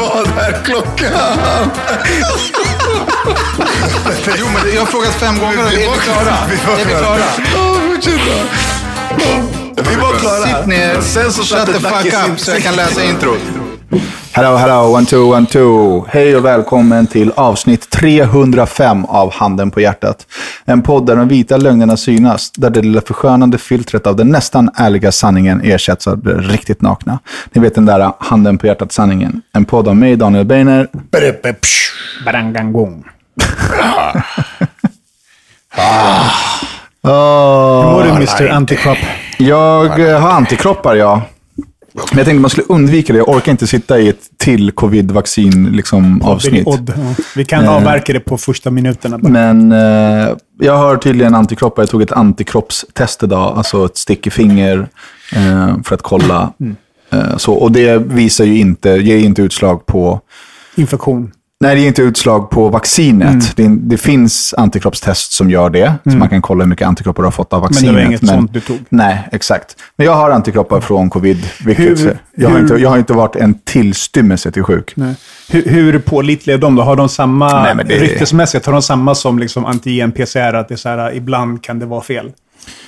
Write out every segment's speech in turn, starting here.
Vad är klockan? Jo, men jag har frågat fem gånger är vi klara? Är vi klara. Ja, fortsätt. Vi var klara. Sitt ner, Sen så shut the fuck up så jag kan läsa introt. Hello, hello, one, two, one, two. Hej och välkommen till avsnitt 305 av Handen på hjärtat. En podd där de vita lögnerna synas, där det lilla förskönande filtret av den nästan ärliga sanningen ersätts av det riktigt nakna. Ni vet den där Handen på hjärtat-sanningen. En podd av mig, Daniel Beiner. Barangangong. Oh, Hur mår du Mr Antikropp? jag har antikroppar, ja. Men jag tänkte man skulle undvika det. Jag orkar inte sitta i ett till covid-vaccin liksom, avsnitt. Vi kan avverka det på första minuterna. Bara. Men eh, jag har tydligen antikroppar. Jag tog ett antikroppstest idag, alltså ett stick i finger eh, för att kolla. Eh, så, och det visar ju inte, ger inte utslag på Infektion. Nej, det är inte utslag på vaccinet. Det, det finns antikroppstest som gör det. Så man kan kolla hur mycket antikroppar du har fått av Men vaccinet. det var inget sånt du tog? Nej, exakt. Men jag har antikroppar från covid. Vilket, Hur- jag, har hur- inte, jag har inte varit en tillstymmelse till sjuk. Nej. Hur, hur pålitliga är de då? Har de samma, Nej, men det- ryktesmässigt, har de samma som liksom antigen-PCR? Att det är så här, ibland kan det vara fel?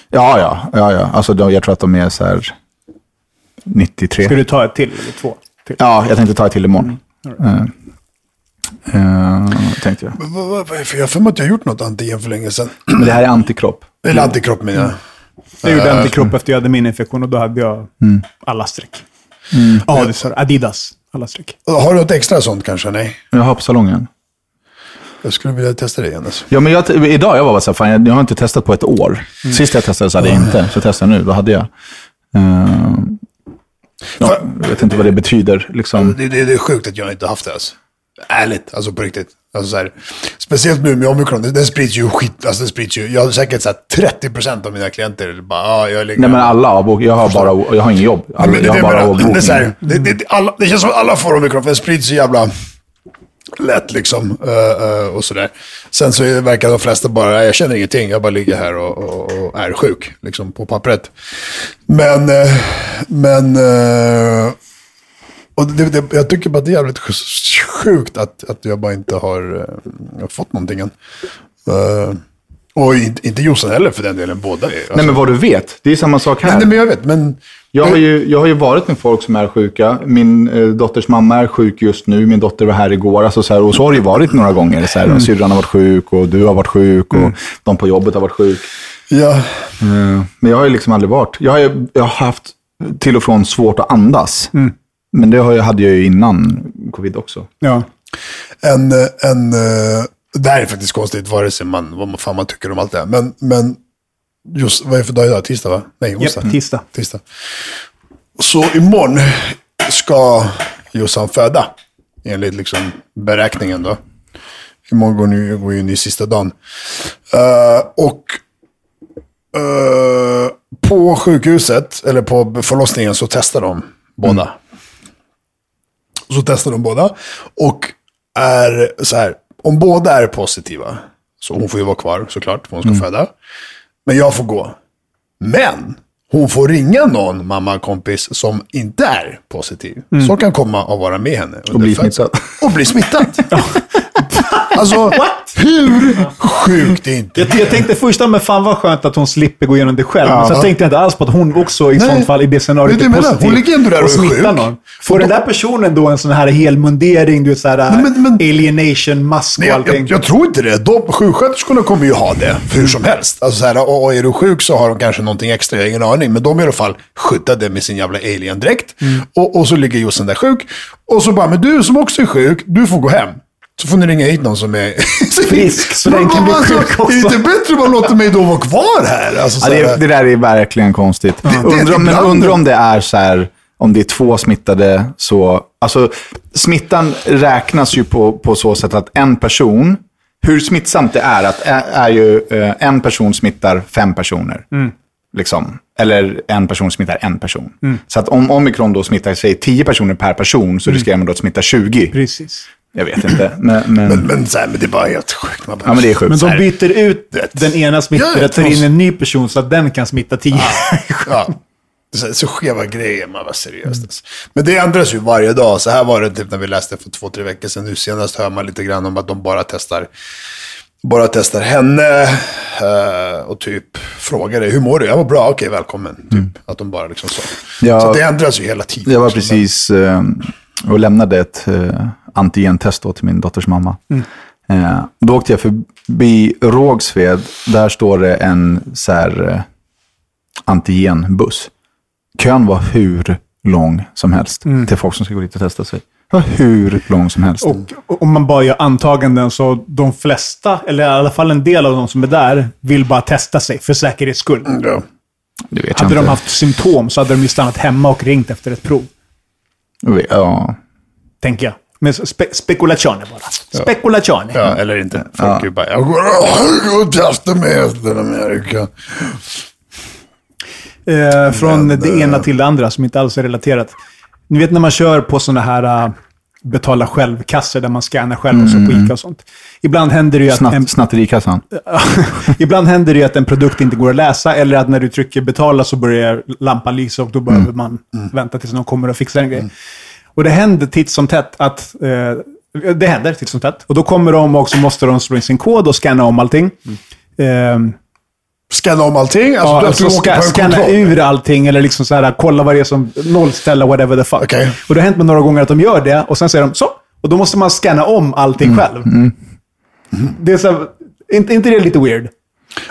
Ja, ja. ja, ja. Alltså, de, jag tror att de är så här 93. Ska du ta ett till eller två? Till? Ja, jag tänkte ta ett till imorgon. Uh, uh, tänkte jag. Vad- vad- vad- för Jag har för mig att jag har gjort något antigen för länge sedan. Men det här är antikropp. Eller antikropp menar jag. Jag gjorde antikropp efter jag hade min infektion och då hade jag alla streck. Ja, det sa du. Adidas. Alla streck. Har du något extra sånt kanske? Nej. Jag har på salongen. Jag skulle vilja testa det igen. Alltså. Ja, men jag, idag jag var bara så här, fan, jag, jag har inte testat på ett år. Sist jag testade så hade jag inte, så jag testar nu. Då hade jag. Uh, ja, jag vet inte vad det betyder. Liksom. Det, det, det är sjukt att jag inte haft det alltså. Ärligt, alltså på riktigt. Alltså, så här, speciellt nu med omikron, det- den sprids ju skit. Alltså, den sprids ju, jag har säkert så här, 30% av mina klienter bara, ah, jag ligger Nej, men alla avbok. Jag har bara, jag har ingen jobb. Alla, det, jag har bara det, avbokning. här, det, det, det, alla, det känns som att alla får omikron, för den sprids så jävla lätt liksom. eh, eh, och sådär. Sen så verkar de flesta bara, jag känner ingenting, jag bara ligger här och, och, och är sjuk, liksom på pappret. Men, eh, men, och det, det, jag tycker bara det är jävligt sjukt att, att jag bara inte har eh, fått någonting än. Eh, och inte, inte Jossan heller för den delen, båda är. Alltså, Nej, men vad du vet. Det är samma sak här. nej, men jag vet, men... Jag har, ju, jag har ju varit med folk som är sjuka. Min eh, dotters mamma är sjuk just nu. Min dotter var här igår. Alltså, så här, och så har det ju varit några gånger. Så här, Mm. Syrran har varit sjuk och du har varit sjuk och de på jobbet har varit sjuk. Ja, Eh, men jag har ju liksom aldrig varit. Jag har, ju, jag har haft till och från svårt att andas. Mm. Men det hade jag ju innan covid också. Ja. en, en, eh, det här är faktiskt konstigt, vare sig man, vad man, fan man tycker om allt det här. Men, men just, vad är det för dag idag? Tisdag va? Nej, onsdag. Japp, tisdag. Tisdag. Så imorgon ska Jossan föda. Enligt liksom beräkningen då. Imorgon går, nu, går ju in i sista dagen. Eh, och eh, på sjukhuset, eller på förlossningen, så testar de båda. Så testar de båda. Och är så här, om båda är positiva, så hon får ju vara kvar såklart, för hon ska föda. Men jag får gå. Men hon får ringa någon mamma, kompis som inte är positiv. Som kan komma och vara med henne. under bli födseln. smittad. Och bli smittad. alltså, hur sjukt är inte Jag, jag tänkte först, ja, men fan vad skönt att hon slipper gå igenom det själv. Men sen tänkte jag inte alls på att hon också i Nej. sånt fall i det scenariot Det är är det positiv. Hon ligger ändå där och är smittar sjuk. någon. Får den där personen då en sån här helmundering, du vet såhär Nej, men- men- alienation, mask och Nej, jag, allting? jag, jag tror inte det. De, sjuksköterskorna kommer ju ha det för hur som helst. Alltså så här, och, och är du sjuk så har de kanske någonting extra, jag har ingen aning. Men de är i alla fall skyddade med sin jävla alien-dräkt. Och, och så ligger Jossan där sjuk. Och så bara, men du som också är sjuk, du får gå hem. Så får ni ringa hit någon som är Frisk, så den kan bli alltså, sjuk också. Är det inte bättre att man låter mig då vara kvar här? Alltså, så Ja, det, här, det där är verkligen konstigt. är undrar, om- men ibland- undrar om det är så här, om det är två smittade så... Alltså, smittan räknas ju på, på så sätt att en person, hur smittsamt det är, att är, är ju eh, en person smittar fem personer. Liksom. Eller en person smittar en person. Så att om omikron då smittar sig 10 personer per person så riskerar man då att smitta 20. Precis. Jag vet inte. Men, men, Men, men, så här, men det är bara helt sjukt. Man bara, ja, men det är sjukt. Men de byter ut vet. den ena Ja, smittade, tar in en ny person så att den kan smitta tio. Ja. Är Så, så skeva grejer, man var seriöst. Alltså. Men det ändras ju varje dag. Så här var det typ när vi läste för två, tre veckor sedan. Nu senast hör man lite grann om att de bara testar, bara testar henne eh, och typ frågar dig, hur mår du? Jag mår bra, okej, välkommen. Typ. Att de bara liksom så. Ja. så det ändras ju hela tiden. Jag var precis eh, och lämnade ett eh, antigentest då till min dotters mamma. Eh, då åkte jag förbi Rågsved. Där står det en så här, eh, antigenbuss. Kön var hur lång som helst till folk som ska gå dit och testa sig. Hur lång som helst. Och om man bara gör antaganden så de flesta, eller i alla fall en del av de som är där, vill bara testa sig för säkerhets skull. Ja. vet jag Hade inte. de haft symptom så hade de ju stannat hemma och ringt efter ett prov. Ja. Tänker jag. Men spe spekulationer bara. Spekulationer. Ja, eller inte. Folk är ju bara, jag går och testar mig efter Amerika. Eh, från Men, det eh, ena till det andra som inte alls är relaterat. Ni vet när man kör på sådana här uh, betala själv-kassor där man scannar själv och så på Ica och sånt. Ibland händer det ju att en, Snatt, snatterikassan. Ibland händer det ju att en produkt inte går att läsa eller att när du trycker betala så börjar lampan lysa och då behöver man vänta tills någon kommer och fixar en grej. Och det händer titt som tätt att... Eh, det händer titt som tätt. Och då kommer de och så måste de slå in sin kod och scanna om allting. Eh, Scanna om allting? Alltså, ja, alltså ska, scanna ur allting eller liksom så här, kolla vad det är som nollställa, whatever the fuck. Okej. Och det har hänt med några gånger att de gör det och sen säger de så. Och då måste man scanna om allting själv. Det är så här, inte, inte det lite weird?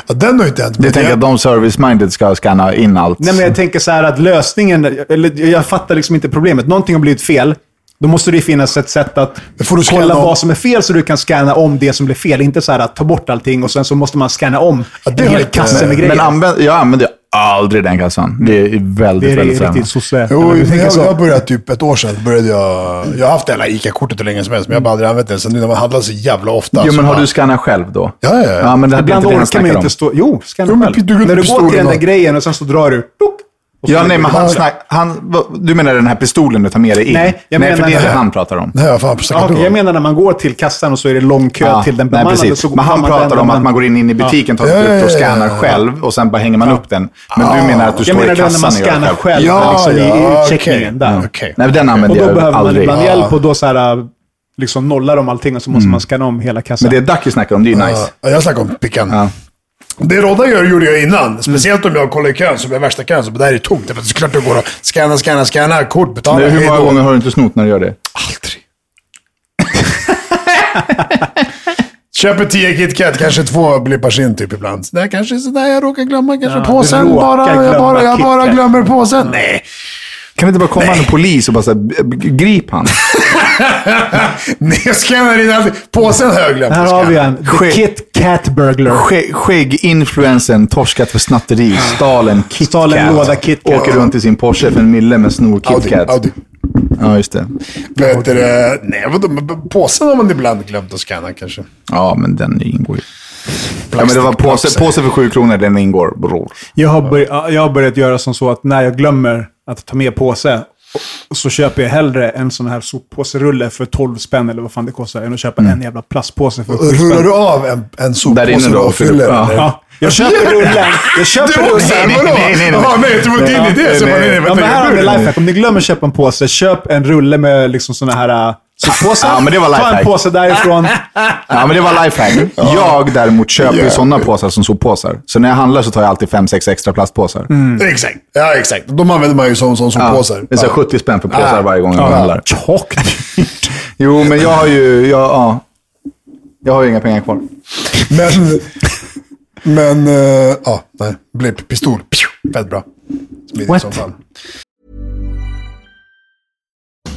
Ja, den har inte hänt. Jag Men tänker att de service-minded ska scanna in allt. Nej, men jag tänker så här att lösningen, eller jag fattar liksom inte problemet. Någonting har blivit fel. Då måste det ju finnas ett sätt att du kolla om- vad som är fel så du kan scanna om det som blev fel. Inte så här att ta bort allting och sen så måste man scanna om Ja, det en hel inte- kasse med grejer. Men använd, jag använder aldrig den kassan. Det är väldigt, det är väldigt riktigt sosse. Jo, du jag, jag började typ ett år sedan. Började jag, jag har haft det hela ICA-kortet hur länge som helst, men jag har bara aldrig använt det. Så nu när man handlar så jävla ofta. Jo, men har bara- du skannat själv då? Ja, ja, ja. ja men det, Ibland inte det han orkar man ju snackar om. inte stå... Jo, scanna själv. du går När du går till den där grejen och sen så drar du... Så Ja, nej, men du- han snack, han, Du menar den här pistolen du tar med dig in? Nej, jag nej för menar- det är det han pratar om. Jag fan Ja, jag menar när man går till kassan och så är det lång kö Ja, till den nej, bemannade. precis. Så Men han tar pratar om att man går in, in i butiken, tar Ja, produkt och ja, ja, scannar ja. själv och sen bara hänger man upp den. Men du menar att du Jag står menar i det när kassan man och gör scannar själv? själv Ja, liksom, i utcheckningen. okej. Där. Okej. Nej, den Och använder då jag behöver man aldrig. ibland hjälp och då så här, liksom nollar de allting och så måste man scanna om hela kassan. Men det Ducky snackar om, det är ju nice. Ja, jag snackar om pickan. Det Rodda gör gjorde jag innan. Speciellt om jag kollar i kön, som är värsta kön. Så det där är tomt. Det är såklart det går att scanna, scanna, scanna, kort, betala, Men hur många gånger har du inte snott när du gör det? Aldrig. Köper 10 KitKat, kanske två blippar in typ ibland. Det här kanske är sådär jag råkar glömma kanske Ja, påsen. Bara, jag bara, jag bara glömmer påsen. Nej. Kan det inte bara komma en polis och bara säga grip han? Nej, jag scannar in alltid. Påsen har jag glömt. Här har vi en. The Kit Cat Burglar. Skä- Skägg-influensen, torskat för snatteri, stal en KitKat. Stal en låda KitKat. Åker runt i sin Porsche för en mille med snor Audi, KitKat. Audi. Ja, just det. Vet du, nej, vadå? Påsen har man ibland glömt att scanna kanske. Ja, men den ingår ju. Ja, men det var påse, påse för sju kronor, den ingår. Bror. Jag har, börjat, ja, jag har börjat göra som så att när jag glömmer att ta med påse och- så köper jag hellre en sån här soppåserulle för 12 spänn eller vad fan det kostar än att köpa en jävla plastpåse för 7 Och Rullar spänn. du av en, en Där inne soppåse då och fyller upp? Ja. jag köper rullen. Jag köper rullen. Nej, nej, nej. Jaha, nej, det var din idé. Så nej, nej, Ja, men här har ni lifehack. Om ni glömmer köpa en påse, köp en rulle med liksom såna här soppåsar. Ja, men det var Ta en påse därifrån. Ja, men det var lifehack. Jag däremot köper Ja. sådana påsar som soppåsar. Så när jag handlar så tar jag alltid fem sex extra plastpåsar. Exakt. Ja, exakt. De använder man ju som, som Ja, soppåsar. det är så Ja. 70 spänn för påsar Ah. varje gång jag Ja. handlar. Tjockt. Jo, men jag har ju... Jag, ja. jag har ju inga pengar kvar. Men, men, eh, ja, nej. Blipp, pistol. Fett bra. Smidigt What? som fan.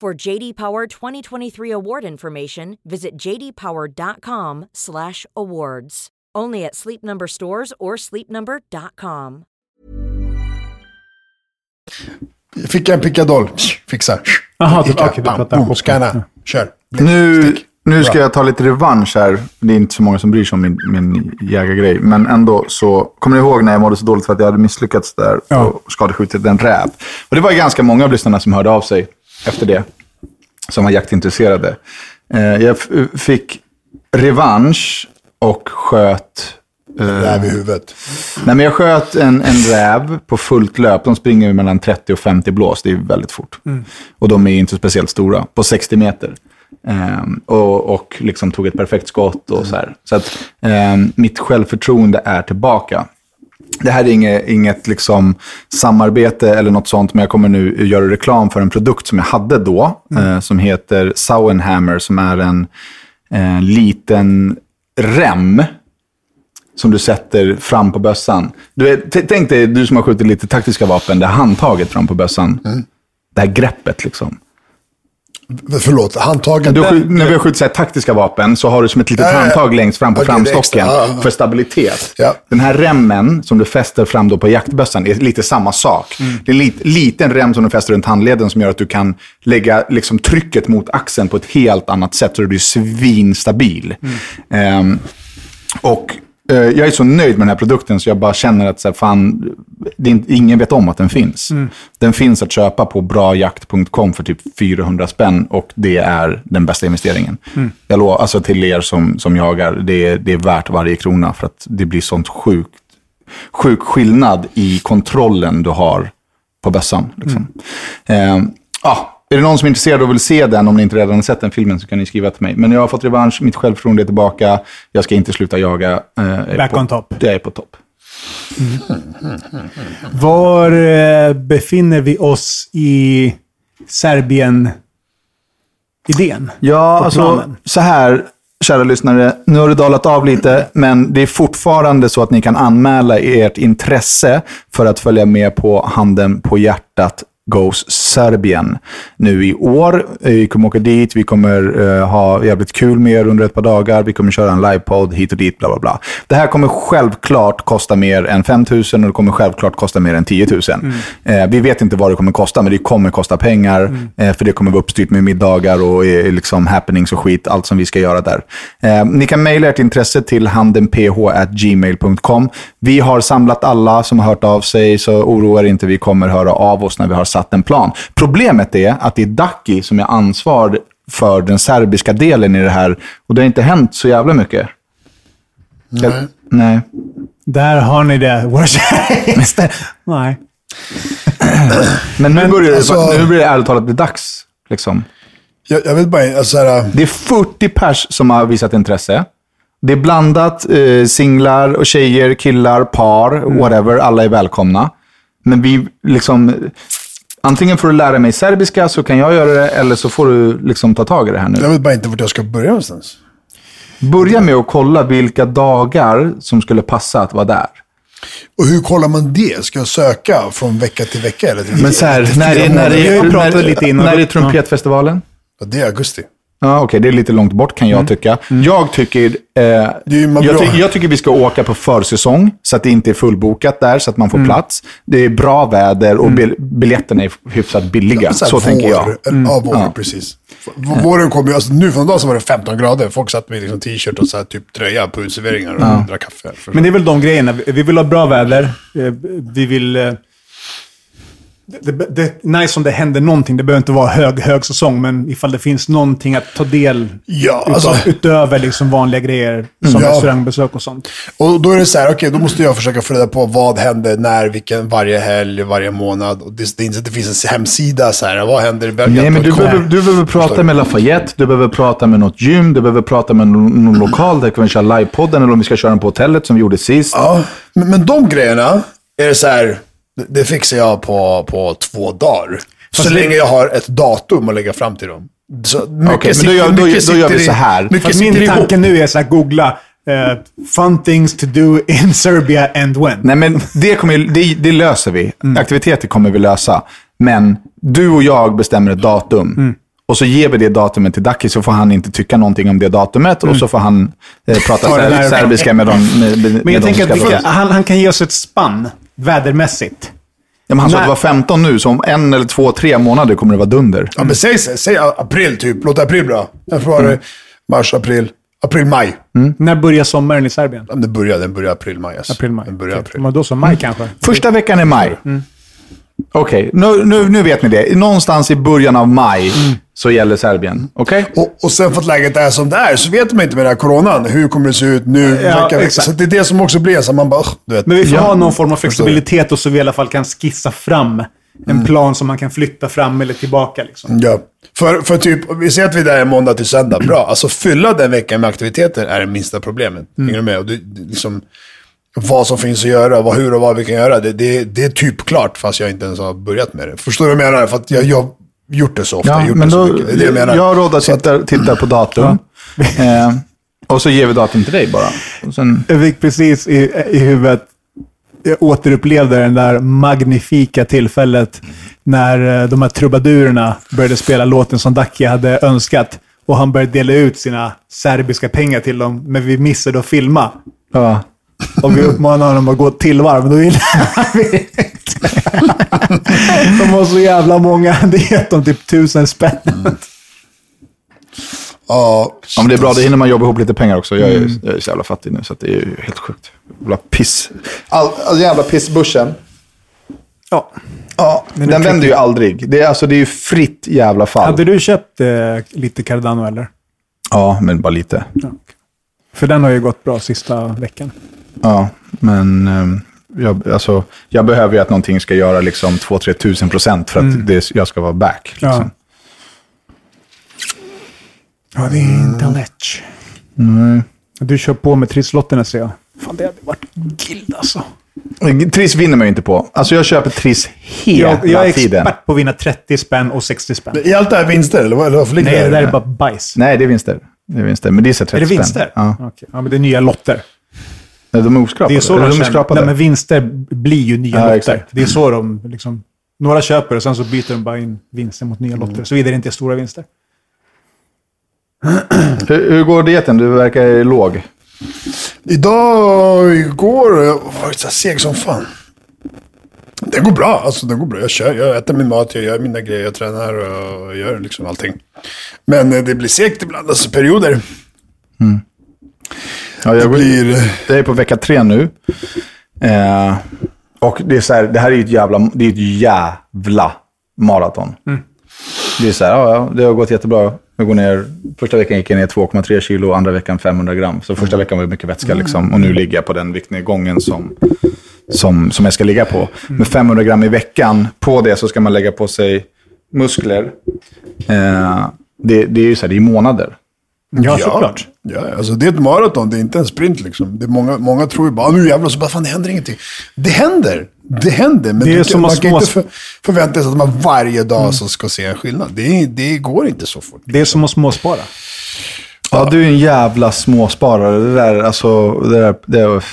For JD Power 2023 award information, visit jdpower.com/awards. Only at Sleep Number stores or sleepnumber.com. Fick jag en pickadoll? Fixa. Jaha, bam, boom, om- Scanna. Kör. Blick, Nu, stick. nu ska Bra. jag ta lite revansch här. Det är inte så många som bryr sig om min, min jägargrej. Men ändå så, kommer ni ihåg när jag mådde så dåligt för att jag hade misslyckats där Ja. och skadeskjutit en räv? Och det var ganska många av lyssnarna som hörde av sig efter det. Som var jaktintresserade. Eh, jag fick revansch och sköt Räv i huvudet. Nej, men jag sköt en, en räv på fullt löp. De springer mellan 30 och 50 blås. Det är väldigt fort. Och de är inte speciellt stora. På 60 meter. Ehm, och och liksom tog ett perfekt skott och så här. Så att ehm, mitt självförtroende är tillbaka. Det här är inget, inget liksom samarbete eller något sånt, men jag kommer nu göra reklam för en produkt som jag hade då, eh, som heter Sauenhammer, som är en eh, liten rem som du sätter fram på bössan. Du tänk dig, du som har skjutit lite taktiska vapen, det handtaget fram på bössan. Det här greppet liksom. Förlåt, handtagen. Du, när vi har skjutit så här taktiska vapen så har du som ett litet ja. handtag längst fram på är framstocken extra. För stabilitet. Ja. Den här remmen som du fäster fram då på jaktbössan är lite samma sak. Mm. Det är en lit, liten rem som du fäster runt handleden som gör att du kan lägga liksom, trycket mot axeln på ett helt annat sätt så du blir svinstabil. Mm. Ehm, och jag är så nöjd med den här produkten så jag bara känner att så här, fan, det är ingen vet om att den finns. Den finns att köpa på brajakt.com för typ 400 spänn och det är den bästa investeringen. Jag lovar, alltså till er som, som jagar, det är, det är värt varje krona för att det blir sånt sjukt sjuk skillnad i kontrollen du har på bössan. Liksom. Eh, ja, är det någon som är intresserad och vill se den, om ni inte redan har sett den filmen, så kan ni skriva till mig. Men jag har fått revansch, mitt självförtroende är tillbaka, jag ska inte sluta jaga. Eh, Back på, on top. Jag är på topp. Var eh, befinner vi oss i Serbien-idén? Ja, På alltså planen. så här, kära lyssnare. Nu har det dalat av lite, men det är fortfarande så att ni kan anmäla ert intresse för att följa med på Handen på hjärtat Goes Serbien nu i år. Vi kommer åka dit, vi kommer eh, ha jävligt kul med er under ett par dagar. Vi kommer köra en livepodd hit och dit, bla bla bla. Det här kommer självklart kosta mer än 5 000 och det kommer självklart kosta mer än 10 000. Eh, vi vet inte vad det kommer kosta, men det kommer kosta pengar. Eh, för det kommer vara uppstyrt med middagar och eh, liksom happenings och skit, allt som vi ska göra där. Eh, ni kan mejla ert intresse till handenph.gmail.com. Vi har samlat alla som har hört av sig, så oroa er inte, vi kommer höra av oss när vi har satt en plan. Problemet är att det är Daki som är ansvar för den serbiska delen i det här och det har inte hänt så jävla mycket. Nej. Nej. Där har ni det. Nej. Men nu börjar det, alltså- nu börjar det ärligt talat bli dags. Liksom. Jag, jag vet bara, alltså, så här, Det är 40 pers som har visat intresse. Det är blandat eh, singlar och tjejer, killar, par, whatever. Alla är välkomna. Men vi liksom... Antingen får du lära mig serbiska så kan jag göra det, eller så får du liksom ta tag i det här nu. jag vet bara inte vart jag ska börja någonstans. Börja med att kolla vilka dagar som skulle passa att vara där. Och hur kollar man det? Ska jag söka från vecka till vecka? Eller till Men så här, när är, när är, när, lite innan. när är trumpetfestivalen? Ja, det är augusti. Ja, okej, det är lite långt bort kan jag tycka. Jag tycker, eh, jag, ty- jag tycker vi ska åka på försäsong, så att det inte är fullbokat där, så att man får plats. Det är bra väder och bil- biljetterna är hyfsat billiga. Så, Så, här, tänker vår, jag. Eller, ja, vår, precis. V- Våren kom ju, alltså, nu för en dag så var det 15 grader. Folk satt med liksom, t-shirt och så här, typ tröja på uteserveringar och drack kaffe. Men det är väl de grejerna. Vi vill ha bra väder. Eh, Vi vill... det, det, det är nice om det händer någonting. Det behöver inte vara hög, hög säsong, men ifall det finns någonting att ta del Ja, utav, alltså, utöver liksom vanliga grejer som Ja. restaurangbesök och sånt. och då är det så här, okej, då måste jag försöka få reda på vad händer, när, vilken, varje helg, varje månad. Och det, det är inte så att det finns en hemsida så här, vad händer? Nej, men du behöver, du behöver prata med Lafayette, du behöver prata med något gym, du behöver prata med någon, någon lokal där vi kan köra livepodden eller om vi ska köra den på hotellet som vi gjorde sist. Ja, men, men de grejerna är det så här, det, fixar jag på, på två dagar. Så Fast det- länge jag har ett datum att lägga fram till dem. Så mycket Okej, men sitter- då gör- då- då gör vi så här. Mycket Fast min tanke nu är så här, googla eh, fun things to do in Serbia and when. Nej, men det, kommer, det, det löser vi. Aktiviteter kommer vi lösa. Men du och jag bestämmer ett datum. Och så ger vi det datumet till Daki så får han inte tycka någonting om det datumet. Och så får han eh, prata serbiska med dem. Med, med, Men jag de tänker att vi han, han kan ge oss ett spann, vädermässigt. ja, men Han sa att det var 15 nu, så om en eller två, tre månader kommer det vara dunder. Ja, men säg, säg april typ. Låt april bra. Jag får Mm. mm. mars, april. April, maj. När börjar sommaren i Serbien? Ja, det börjar, den börjar april, maj. Alltså. April, maj. Den börjar april. Men då så, maj kanske? Första veckan i maj. Okej, nu, nu, nu vet ni det. Någonstans i början av maj så gäller Serbien. Okej? Och, och sen för att läget är som det är så vet man inte med den här coronan. Hur kommer det se ut nu? Ja, vecka. Så det är det som också blir så man bara, du vet. Men vi får Ja. ha någon form av flexibilitet och så vi i alla fall kan skissa fram en Mm. plan som man kan flytta fram eller tillbaka. Liksom. Ja. För, för typ, vi säger att vi är där måndag till söndag. Bra. Alltså fylla den veckan med aktiviteter är det minsta problemet. Mm. Hänger du med? Och det, det, liksom, vad som finns att göra, vad, hur och vad vi kan göra. Det, det, det är typ klart fast jag inte ens har börjat med det. Förstår du vad jag menar? För att jag jag gjort det så ofta. Ja, gjort men det så då, mycket. Det är det jag menar. jag råder att Så att- titta, titta på datum. eh, och så ger vi datum till dig bara. Och sen, Jag fick precis i, i huvudet, jag återupplevde den där magnifika tillfället när eh, de här trubadurerna började spela låten som Dacke hade önskat. Och han började dela ut sina serbiska pengar till dem, men vi missade att filma. ja. Och vi uppmanade honom att gå ett tillvarv, men då ville han De var så jävla många. Det gett dem typ tusen spänn. Ja, ja, men det är bra. Det hinner man jobba ihop lite pengar också. Jag är, jag är så jävla fattig nu, så att det är ju helt sjukt. Jävla piss. All, all jävla pissbörsen. Ja. Ja, den vänder ju aldrig. Det är, alltså, det är ju fritt jävla fall. Hade du köpt eh, lite Cardano eller? Ja, men bara lite. För den har ju gått bra sista veckan. Ja, men ehm, jag, alltså, jag behöver ju att någonting ska göra liksom 2-3 tusen procent för att det, jag ska vara back. Liksom. Ja. Ja, det är inte lätt. Du kör på med trisslotterna ser jag. Fan, det hade varit gild alltså. Triss vinner man ju inte på. Alltså jag köper Triss hela Jag, jag är tiden. expert på att vinna 30 spänn och 60 spänn. Är allt det här vinster eller vad, eller vad för ligger Nej, det där är bara bajs. Nej, det är vinster. Det är vinster. Men det är så 30 Är det spänn. vinster? Ja. Okej. ja, men det är nya lotter. Nej, de är oskrapade. Det är så de de är. Nej, men vinster blir ju nya Ja, lotter. exakt. Det är så de liksom... Några köper och sen så byter de bara in vinster mot nya lotter. Såvida det inte är stora vinster. hur, hur går dieten? Du verkar låg. Idag, igår, jag var så här seg som fan. Det går bra, alltså det går bra. Jag kör, jag äter min mat, jag gör mina grejer, jag tränar och gör liksom allting. Men eh, det blir segt ibland, alltså perioder. Ja, Det jag, blir... jag är på vecka tre nu. Eh, och det är så här, det här är ju ett jävla, det är ett jävla maraton. Det är så här, ja, ja, det har gått jättebra. Jag går ner, första veckan gick jag ner 2,3 kilo, andra veckan 500 gram. Så första veckan var det mycket vätska liksom. Och nu ligger jag på den viktnedgången som, som, som jag ska ligga på. Med 500 gram i veckan, på det så ska man lägga på sig muskler. Eh, det, det är ju så här, det är månader. Ja, såklart. Ja, alltså det är ett maraton, det är inte en sprint liksom. Det är många, många tror ju bara, "Ah, nu jävlar, så bara, fan det händer ingenting. Det händer, det händer. Men Det är du, som man kan små- inte för, förvänta sig att man varje dag så ska se en skillnad. Det, det går inte så fort. Det är som att småspara. Ja, du är en jävla småsparare. Det där, alltså, det där, det är,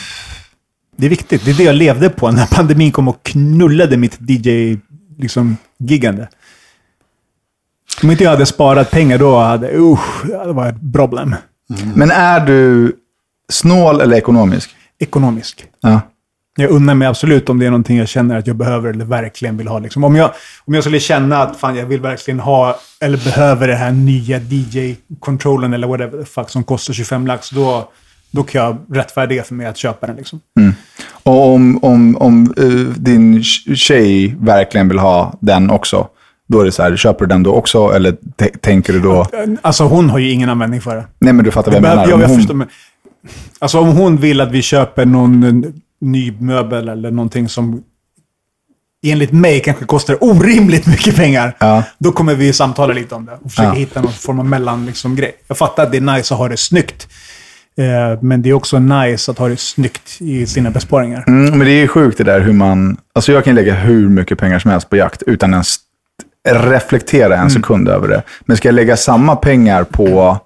Det är viktigt. Det är det jag levde på när pandemin kom och knullade mitt DJ-gigande. Liksom, gigande. Om inte jag hade sparat pengar då hade usch, det var ett problem. Men är du snål eller ekonomisk? Ekonomisk. Ja. Jag unnar mig absolut om det är någonting jag känner att jag behöver eller verkligen vill ha. Liksom. Om, jag, om jag skulle känna att fan, jag vill verkligen ha eller behöver den här nya DJ-controllen eller whatever the fuck som kostar 25 lax, då, då kan jag rättfärdiga för mig att köpa den. Liksom. Och om, om, om eh, din tjej verkligen vill ha den också, då är det så här, köper du den då också? Eller tänker du då... Alltså hon har ju ingen användning för det. Nej, men du fattar vad jag menar. Ja, Om jag hon- förstår. Men, alltså om hon vill att vi köper någon eh, ny möbel eller någonting som enligt mig kanske kostar orimligt mycket pengar. Ja. Då kommer vi samtala lite om det och försöka Ja. hitta någon form av mellan liksom. Jag fattar att det är nice att ha det snyggt. Eh, men det är också nice att ha det snyggt i sina besparingar. Mm, men det är sjukt det där hur man... Alltså jag kan lägga hur mycket pengar som helst på jakt utan ens reflektera en sekund över det. Men ska jag lägga samma pengar på,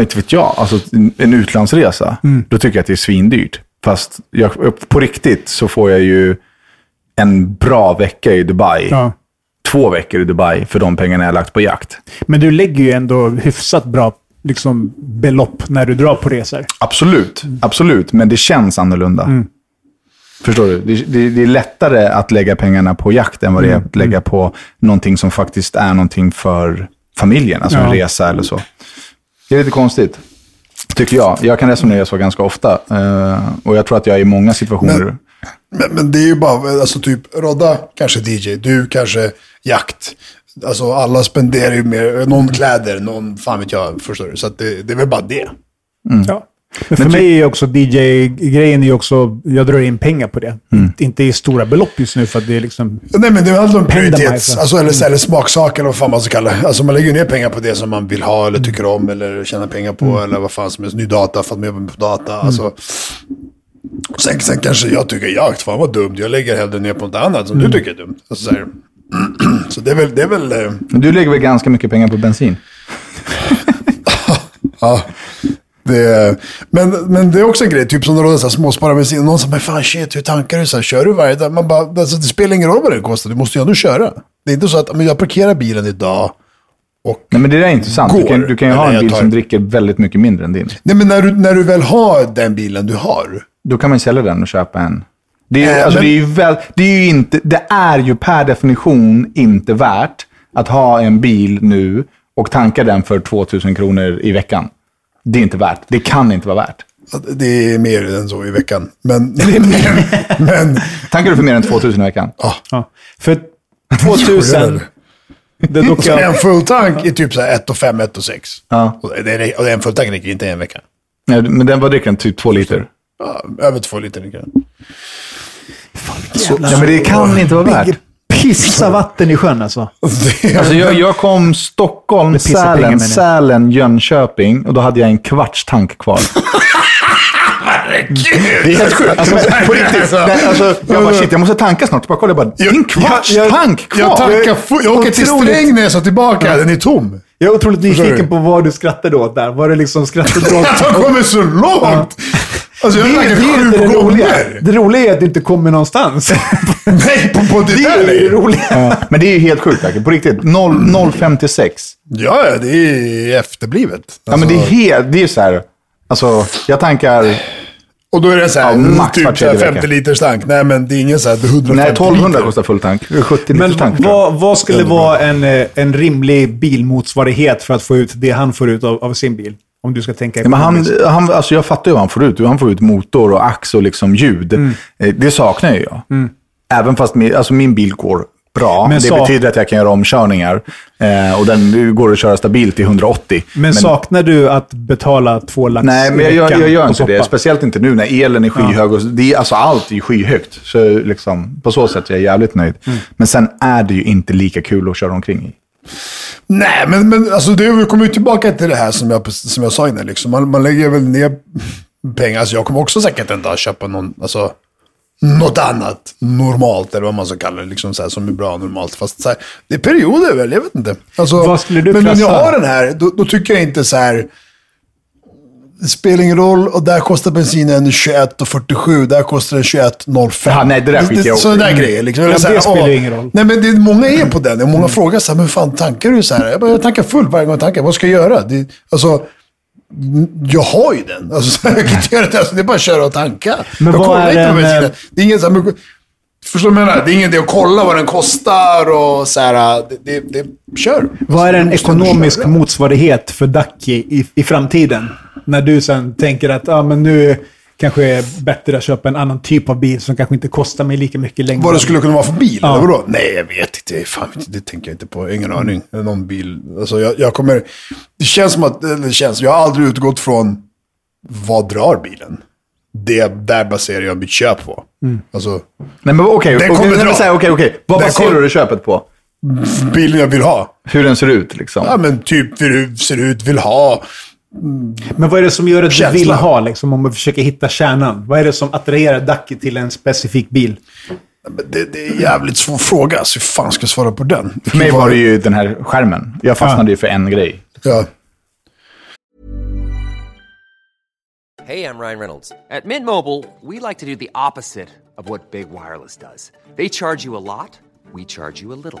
inte vet jag, alltså en utlandsresa, då tycker jag att det är svindyrt. Fast jag, på riktigt så får jag ju en bra vecka i Dubai. Ja. Två veckor i Dubai för de pengarna jag har lagt på jakt. Men du lägger ju ändå hyfsat bra liksom, belopp när du drar på resor. Absolut, absolut. Men det känns annorlunda. Förstår du? Det, det, det är lättare att lägga pengarna på jakt än vad det är att lägga på någonting som faktiskt är någonting för familjen. Alltså en Ja. resa eller så. Det är lite konstigt. Tycker jag. Jag kan resonera så ganska ofta. eh, och jag tror att jag i många situationer... Men- Men, men det är ju bara, alltså typ Rodda kanske DJ, du kanske jakt. Alltså alla spenderar ju mer, någon kläder, någon fan vet jag, förstår du? Så det, det är väl bara det. Ja. Men för mig är också DJ-grejen är också, jag drar in pengar på det. Inte i stora belopp just nu för att det är liksom... Nej men det är alltid en prioritets, alltså, eller, eller smaksak eller vad fan man ska kalla det. Alltså man lägger ner pengar på det som man vill ha eller tycker om eller tjänar pengar på eller vad fan som helst. Ny data, för att man jobbar på data. Alltså, sen, sen kanske jag tycker jakt, fan vad dumt. Jag lägger hellre ner på något annat som du tycker är dumt. Alltså, så, här. så det är väl, det är väl eh, Du lägger väl ganska mycket pengar på bensin? Ja. Det, men, men det är också en grej, typ som det råder så här småspararbensin. Någon som bara, fan shit, hur tankar du? Så här, kör du varje dag? Man bara, alltså, det spelar ingen roll vad det kostar, du måste ju ändå köra. Det är inte så att men jag parkerar bilen idag och... Nej, men det där är inte sant. Du kan, du kan ju ha en bil tar- som dricker väldigt mycket mindre än din. Nej men när du, när du väl har den bilen du har. Då kan man sälja den och köpa en. Det är, ju- Äh, alltså, men- det, är ju väl, det är ju inte, det är ju per definition inte värt att ha en bil nu och tanka den för 2000 kronor i veckan. Det är inte värt. Det kan inte vara värt. Det är mer än så i veckan. Men, men Tankar du för mer än 2000 i veckan? Ja. För 2000... Det, en jag, full tank är typ så här 1 och 5, 1 och 6. Ja. Och, det är, och en full tank räcker inte en vecka. Nej, Men den, vad dricker den? Typ två liter? Ja, över två liter räcker den. Ja, men det kan inte vara värt. Pissa vatten i sjön alltså. Alltså jag, jag kom Stockholm, Sälen, jag. Sälen, Jönköping och då hade jag en kvarts tank kvar. Det är helt sjukt. Alltså, på riktigt. Nej, alltså, jag bara, shit, jag måste tanka snart. Bara kolla, jag bara, en kvarts jag, tank kvar. Jag, tankar, jag åker till. Strängnäs och tillbaka, den är tom. Jag är otroligt nyfiken på vad du skrattade åt där. Var det liksom skrattade åt... Jag kommer så långt! Alltså jag det är inte det roliga. Det roliga är att du inte kommer någonstans. Nej, på, på det, Det där är det roliga. Ja, men det är ju helt sjukt. På riktigt. 0, 0,56. Ja, ja, det är efterblivet. Ja, men det är Alltså, helt... Det är så här... Alltså, jag tankar... Och då är det så här, Ja, max typ så här tredje 50 vecka. liters tank. Nej, men det är ingen så här 150 Nej, 1200 liter. kostar full tank. 70 Men liters tank. tror jag. vad, vad skulle vara en, eh, en rimlig bilmotsvarighet för att få ut det han får ut av, av sin bil? Om du ska tänka Ja, men han, ekonomiskt. han, alltså jag fattar ju vad han får ut. Han får ut motor och ax och liksom ljud. Mm. Eh, Det saknar ju jag. Även fast min, alltså min bil går bra. Men det sak- betyder att jag kan göra omkörningar. Eh, och den går att köra stabilt i 180. Men, saknar du att betala två lax Nej, men jag, jag, jag gör inte det. Speciellt inte nu när elen är skyhög. Och det är, alltså allt är ju skyhögt. Så liksom, på så sätt är jag jävligt nöjd. Mm. Men sen är det ju inte lika kul att köra omkring i. Nej, men, men alltså det, vi kommer ju tillbaka till det här som jag, som jag sa innan. Liksom. Man, man lägger väl ner pengar. Alltså jag kommer också säkert en dag köpa någon, alltså, något annat normalt, eller vad man ska kalla det, liksom, så här, som är bra normalt. Fast så här, det är perioder väl, jag vet inte. Alltså, Vad skulle du men när jag har den här, då, då tycker jag inte så här... Det spelar ingen roll och där kostar bensinen 21,47. Där kostar den 21,05. Ja, nej, det där skiter jag Sådana där grejer. Liksom. Ja, så här, det spelar åh, ingen roll. Nej, men det, många är på den. Och många frågar så här, men hur fan tankar du så här? Jag bara, jag tankar fullt varje gång jag tankar. Vad ska jag göra? Det, alltså, jag har ju den. Alltså, jag kan inte göra det. Alltså, det är bara att köra och tanka. Men jag kollar inte på en, bensinen. eh, Det är ingen så här, men, Förstår du vad jag menar? Det är ingen idé att kolla vad den kostar och så här. Det, det, det, kör. Vad är en ekonomisk motsvarighet för Ducky i, i framtiden? När du sen tänker att ah, men nu kanske är bättre att köpa en annan typ av bil som kanske inte kostar mig lika mycket längre. Vad det skulle kunna vara för bil? Ja. Eller vadå? Nej, jag vet inte. Fan, det tänker jag inte på. Ingen aning. Någon bil. Alltså, jag, jag kommer... Det känns som att... eller Det känns, jag har aldrig utgått från vad drar bilen. Det där baserar jag mitt köp på. Alltså, Nej, men okej. Den nej, men här, okej, okej. Vad Den baserar kommer- du köpet på? bilen jag vill ha. Hur den ser ut liksom? Ja, men typ hur ser ut, vill ha. Men vad är det som gör att Känsla. du vill ha, liksom, om man försöker hitta kärnan? Vad är det som attraherar Ducky till en specifik bil? Det, det är en jävligt svår fråga, så hur fan ska jag svara på den? För mig var det ju den här skärmen. Jag fastnade ju för en grej. Ja. Hey, I'm Ryan Reynolds. At Mint Mobile, we like to do the opposite of what Big Wireless does. They charge you a lot, we charge you a little.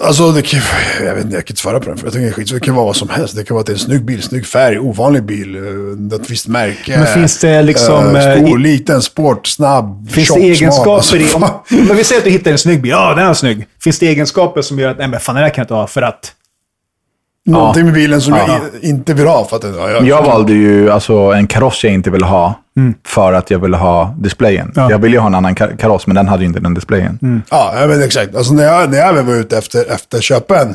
Alltså, det kan, jag vet inte, jag kan inte svara på den. För jag är skit, det kan vara vad som helst. Det kan vara att det är en snygg bil, snygg färg, ovanlig bil, eh, ett visst märke. Men finns det liksom, eh, Stor, eh, i- liten, sport, snabb, Finns tjock, det egenskaper smal. i... Alltså, Om, men vi säger att du hittar en snygg bil. Ja, den är snygg. Finns det egenskaper som gör att, nej men fan den här kan jag inte ha för att... Någonting med bilen som Ja. jag inte vill ha. För att, ja, jag, Jag valde ju alltså en kaross jag inte ville ha för att jag ville ha displayen. Ja. Jag ville ju ha en annan kar- kaross, men den hade ju inte den displayen. Ja, ja, men exakt. Alltså när jag, när jag väl var ute efter, efter köpa en,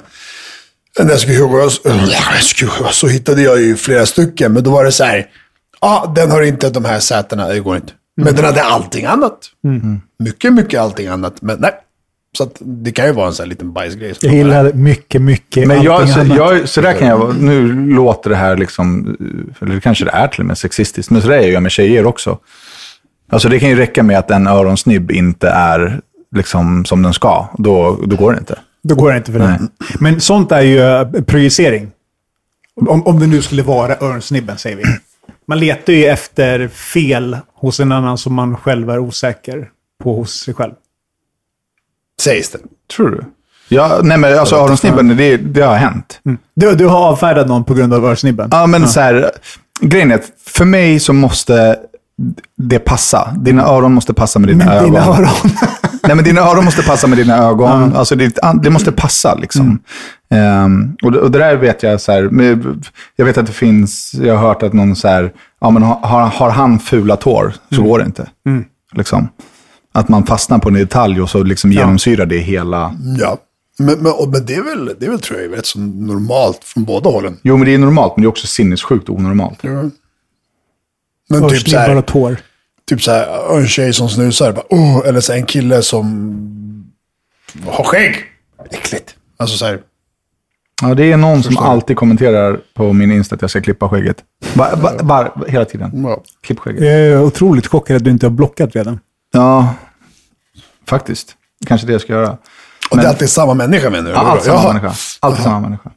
en SQ7 SQ7, så hittade jag ju flera stycken. Men då var det så här, ja, den har inte de här sätena, det går inte. Men den hade allting annat. Mycket, mycket allting annat. Men nej. Så att det kan ju vara en sån här liten bajsgrej. Jag gillar mycket, mycket Men jag, så, annat. jag, så där kan jag vara. Nu låter det här liksom, eller kanske det är till och med sexistiskt, men så där är jag med tjejer också. Alltså det kan ju räcka med att en öronsnibb inte är liksom som den ska. Då, då går det inte. Då går det inte för Nej. den. Men sånt är ju eh, projicering. Om, om det nu skulle vara örnsnibben, säger vi. Man letar ju efter fel hos en annan som man själv är osäker på hos sig själv. Sägs det. Tror du? Ja, nej men alltså öronsnibben, det, det har hänt. Du, du har avfärdat någon på grund av örsnibben? Ja, men så här, grejen är att för mig så måste det passa. Dina öron måste passa med dina Men ögon. dina öron. Nej, men dina öron måste passa med dina ögon. Alltså, det, det måste passa liksom. Ehm, och, det, och det där vet jag så här, jag vet att det finns, jag har hört att någon så här, ja men har, har han fula tår så går det inte. Liksom. Att man fastnar på en detalj och så liksom genomsyrar det hela. Ja. Men, men, och, men det, är väl, det är väl, tror jag, rätt så normalt från båda hållen. Jo, men det är normalt, men det är också sinnessjukt onormalt. Men typ så här, tår. typ så här, en tjej som snusar, bara, oh, eller så en kille som har skägg. Äckligt. Alltså så här, Ja, det är någon som alltid kommenterar på min Insta att jag ska klippa skägget. Bara, bara, bara hela tiden. ja. Klipp skägget. Jag är otroligt chockad att du inte har blockat redan. Ja, faktiskt. Kanske det jag ska göra. Och Men- det är alltid samma människa menar du? Ja, allt samma Jaha. människa. Alltid samma människa.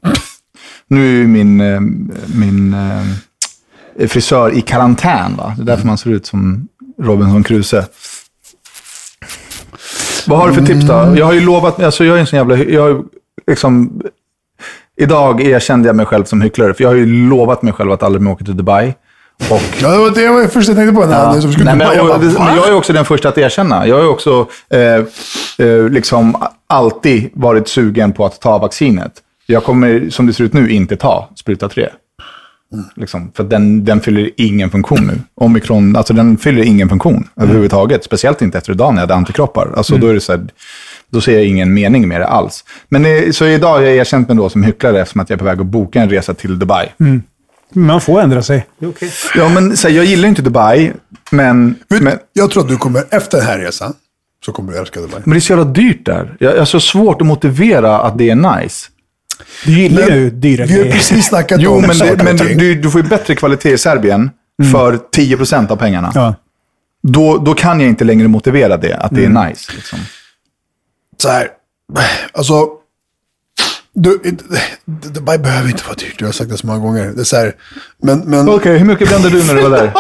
Nu är ju min, eh, min eh, frisör i karantän. Va? Det är därför man ser ut som Robinson Crusoe. Vad har du för tips då? Jag har ju lovat, alltså jag är en sån jävla, jag har liksom, idag erkände jag mig själv som hycklare, för jag har ju lovat mig själv att aldrig mer åka till Dubai. Och Ja, det var det var det första jag tänkte på. När Ja. skulle Nej, men, jag bara, men jag är också den första att erkänna. Jag har också eh, eh, liksom alltid varit sugen på att ta vaccinet. Jag kommer, som det ser ut nu, inte ta spruta 3. Liksom, för den, den fyller ingen funktion nu. Omikron, alltså den fyller ingen funktion överhuvudtaget. Speciellt inte efter idag när jag hade antikroppar. Alltså, då, är det så här, då ser jag ingen mening med det alls. Men eh, så idag har jag erkänt mig då som hycklare eftersom att jag är på väg att boka en resa till Dubai. Man får ändra sig. Okej. Ja, men så här, jag gillar inte Dubai, men... Vet, men Jag tror att du kommer, efter den här resan, så kommer du älska Dubai. Men det är så jävla dyrt där. Jag jag har så svårt att motivera att det är nice. Du gillar Men ju dyra Vi har grejer. precis snackat Jo, om men, saker det, men ting. du, du får ju bättre kvalitet i Serbien för 10% av pengarna. Ja. Då, då kan jag inte längre motivera det, att det är nice. Liksom. så här, alltså, du, Dubai behöver inte vara dyrt. Jag har sagt det så många gånger. Det är så här, men, men Okej, hur mycket brände du när du var där?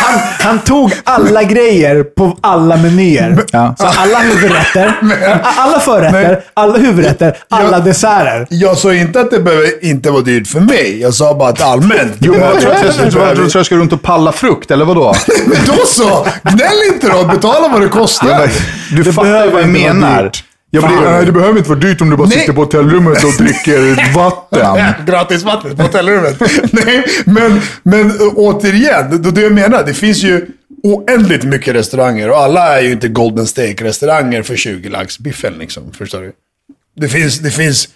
Han, han tog alla grejer på alla menyer. Ja. Så alla huvudrätter, alla förrätter, alla huvudrätter, alla desserter. jag sa inte att det behöver inte vara dyrt för mig. Jag sa bara att allmänt. Jo, men jag tror att jag, det jag, ska runt och palla frukt, eller vadå? Men då så! Gnäll inte då! Betala vad det kostar. Du fattar ju vad jag menar. Jag blir, Fan. nej, det behöver inte vara dyrt om du bara Nej. sitter på hotellrummet och dricker vatten. Gratis vatten på hotellrummet. Nej, men, men ö, återigen, det, det jag menar, det finns ju oändligt mycket restauranger och alla är ju inte Golden Steak-restauranger för 20 lax biffen liksom. Förstår du? Det finns, det finns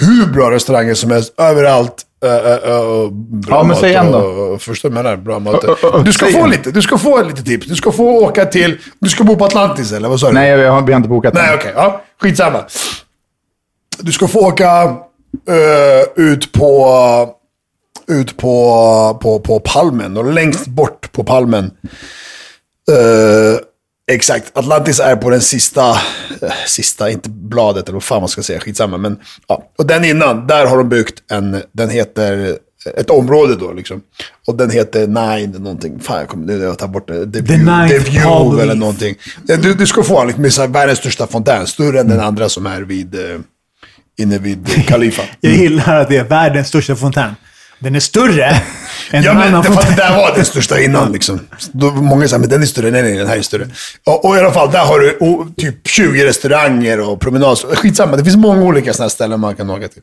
hur bra restauranger som helst överallt. Ö, och bra Ja, men säg en då. Förstår du menar? Bra mat. Du ska få lite, du ska få lite tips. Du ska få åka till, du ska bo på Atlantis eller vad sa du? Nej, jag har, vi har inte bokat Nej, okej. ja, skitsamma. Du ska få åka eh, ut på ut på, på, på palmen och längst bort på palmen. Eh, exakt, Atlantis är på den sista, eh, sista, inte bladet eller vad fan man ska säga, skitsamma. Men, ja. Och den innan, där har de byggt en, den heter, ett område då liksom. Och den heter Nine någonting. Fan, jag kommer nu när jag tar bort det. The, The View, The View eller någonting. Du, du ska få en liksom, med så här världens största fontän, större än den andra som är vid, eh, inne vid eh, Khalifa. Jag gillar att det är världens största fontän. Den är större än Ja, en men annan det, för där var den största innan liksom. Då, många säger, men den är större. Nej, nej, den här är större. Och, och i alla fall, där har du oh, typ 20 restauranger och promenads. Skitsamma, det finns många olika sådana ställen man kan åka till.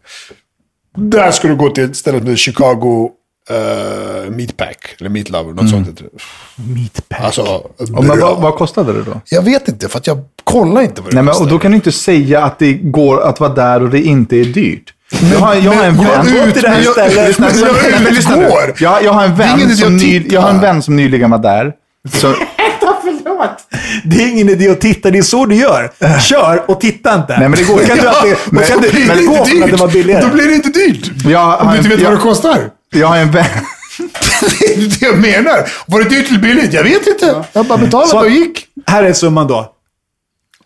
Där ska du gå till ett ställe som heter Chicago uh, Meatpack. Eller Meat Lover, något sånt heter det. Meatpack. Alltså, Och men, vad, vad kostade det då? Jag vet inte, för att jag kollar inte vad det Nej, men, och då kan du inte säga att det går att vara där och det inte är dyrt. Jag har, jag har en Men jag vän... ut- Lyssna, men jag- lyssna, lyssna, men jag lyssna. Jag, jag har en Det vän som ny, jag har en vän som nyligen var där. Så, Det är ingen idé att titta, det är så du gör. Kör och titta inte. Nej, men det går Då kan du alltid, då kan du, Då men det gå inte från att det var billigare. Då blir det inte dyrt. jag, Om du inte vet vad det jag, kostar. jag har en vän... det är det jag menar. Var det dyrt eller billigt? Jag vet inte. Jag bara betalade och gick. Här är summan då.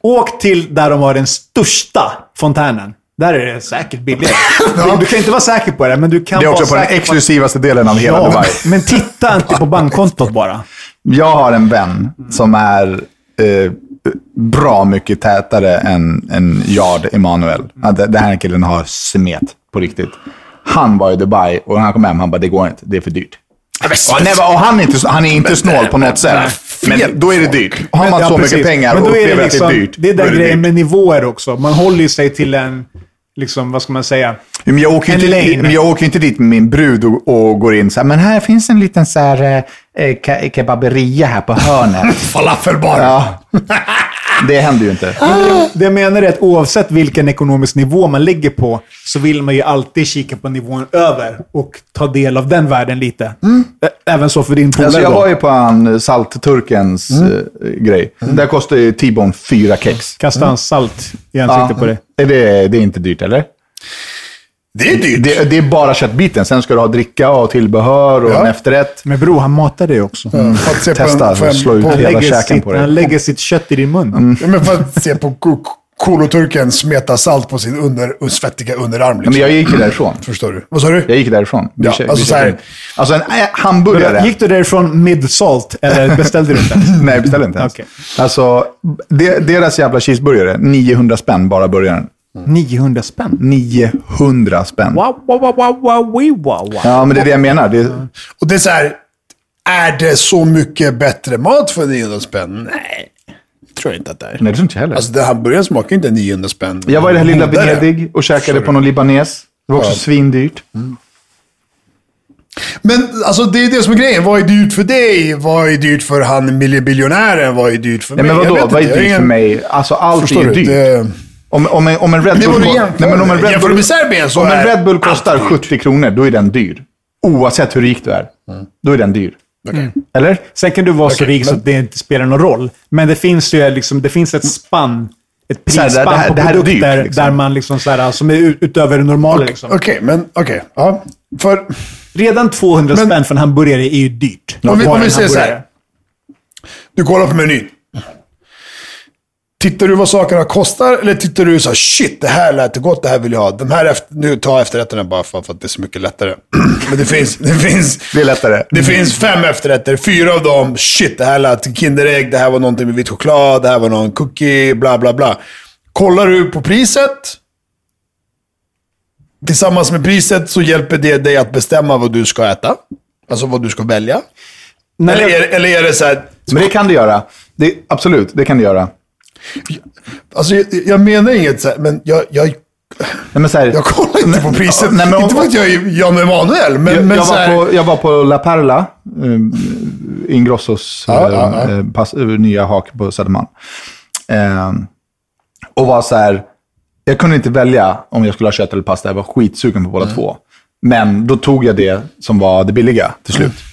Åk till där de har den största fontänen. Där är det säkert billigare. Du, du kan inte vara säker på det, men du kan Det är också vara på den säker exklusivaste delen av hela Ja, Dubai. men titta inte på bankkontot bara. Jag har en vän som är eh, bra mycket tätare än, än Yard Emanuel. Ja, det- Den här killen har smet på riktigt. Han var i Dubai och när han kom hem, han bara, det går inte, det är för dyrt. Och, nej, och han är inte, han är inte snål på något sätt. Men då är det dyrt. Har man Ja, så precis. mycket pengar och upplever liksom, att det är dyrt, det är den grejen med nivåer också. Man håller sig till en, liksom, vad ska man säga? Men jag åker, En inte, lane. jag åker inte dit med min brud och, och går in så här, men här finns en liten så här, eh, eh, ke- kebaberia här på hörnet. Falafelbar. ja. Det händer ju inte. Det jag menar är att oavsett vilken ekonomisk nivå man ligger på så vill man ju alltid kika på nivån över och ta del av den världen lite. Ä- Även så för din polare Alltså jag var ju på han Saltturkens Mm. eh, grej. Där kostar ju T-bone fyra kex. Kasta en salt i ansiktet på dig. Är det, det är inte dyrt, eller? Det är dyrt. Det, det är bara köttbiten. Sen ska du ha dricka och tillbehör och Ja. en efterrätt. Men bror, han matar dig också. För att se på Testa, en, för en, slå ut på, hela käken sitt, på dig. han lägger sitt kött i din mun. Ja, men för att se på ko- koloturken smeta salt på sin under, svettiga underarm. Liksom. men jag gick ju därifrån. Förstår du? Vad sa du? Jag gick därifrån. Vi Ja, kö- alltså så här- alltså en äh, hamburgare. Gick du därifrån mid-salt eller beställde du inte? Nej, beställde inte ens. Okej. Alltså, de, deras jävla cheeseburgare, 900 spänn bara burgaren. 900 spänn? 900 spänn. Wow, wow, wow, wow, wow, wow, wow. Ja, men det är det jag menar. Det, Och det är så här, är det så mycket bättre mat för 900 spänn? Nej, tror jag inte att det är. nej, det tror inte jag heller. Alltså den här burgaren smakar inte 900 spänn. Jag var i det här lilla. Venedig och käkade på någon libanes. Det var också Ja. svindyrt. Men alltså det är det som är grejen. Vad är dyrt för dig? Vad är dyrt för han biljonären? Vad är dyrt för Nej, mig? men Jag vadå? Vad är dyrt för mig? Alltså, allt Förstår är ju du? dyrt. Det... Om, om, en, om en Red Bull... Nej, men om en. Red Bull, med Serbien så om en är Red Bull allt kostar dyrt. 70 kronor, då är den dyr. Oavsett hur rik du är. Då är den dyr. Okej. Eller? Sen kan du vara så Okej, rik så att det inte spelar någon roll. Men det finns ju liksom, det finns ett spann. Ett Så prisspann på det här är dyrt, produkter liksom. där man liksom så här, som är ut- utöver det normala. Liksom. Okej, men okej. ja. För Redan 200 Men- spänn för en hamburgare är ju dyrt. Om vi- om vi säger så här. du kollar på menyn. Tittar du vad sakerna kostar eller tittar du så här, shit, det här lät gott, det här vill jag ha. De här efter, nu tar jag efterrätterna bara för, för att det är så mycket lättare. Men det finns, det finns, Det är lättare. det finns fem efterrätter, fyra av dem, shit, det här lät Kinderägg, det här var någonting med vit choklad, det här var någon cookie, bla bla bla. Kollar du på priset, tillsammans med priset så hjälper det dig att bestämma vad du ska äta. Alltså vad du ska välja. Nej, Eller är, eller är det så här, Men det kan du göra. Det, absolut, det kan du göra. Alltså jag, jag menar inget så här, men jag, jag, Nej, här, jag kollar inte på priset. Nej, men inte för att jag är Jan Emanuel, men, jag, men jag, var på, jag var på La Perla, eh, Ingrossos Ja, eh, ja, ja. eh, pass, eh, nya hak på Södermalm. Eh, och var så här, jag kunde inte välja om jag skulle ha kött eller pasta. Jag var skitsugen på båda Mm. två. Men då tog jag det som var det billiga till slut. Ja,